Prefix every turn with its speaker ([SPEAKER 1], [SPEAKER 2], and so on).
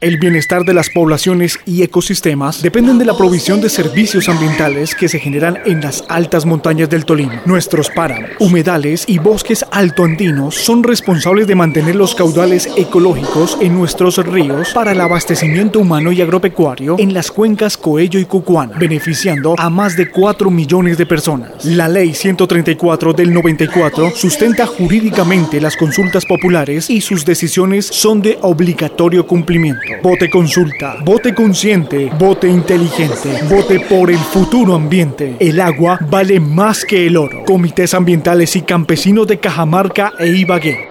[SPEAKER 1] El bienestar de las poblaciones y ecosistemas dependen de la provisión de servicios ambientales que se generan en las altas montañas del Tolima. Nuestros páramos, humedales y bosques altoandinos son responsables de mantener los caudales ecológicos en nuestros ríos para el abastecimiento humano y agropecuario en las cuencas Coello y Cucuana, beneficiando a más de 4 millones de personas. La Ley 134 del 94 sustenta jurídicamente las consultas populares y sus decisiones son de obligatorio cumplimiento. Vote consulta, vote consciente, vote inteligente, vote por el futuro ambiente. El agua vale más que el oro. Comités ambientales y campesinos de Cajamarca e Ibagué.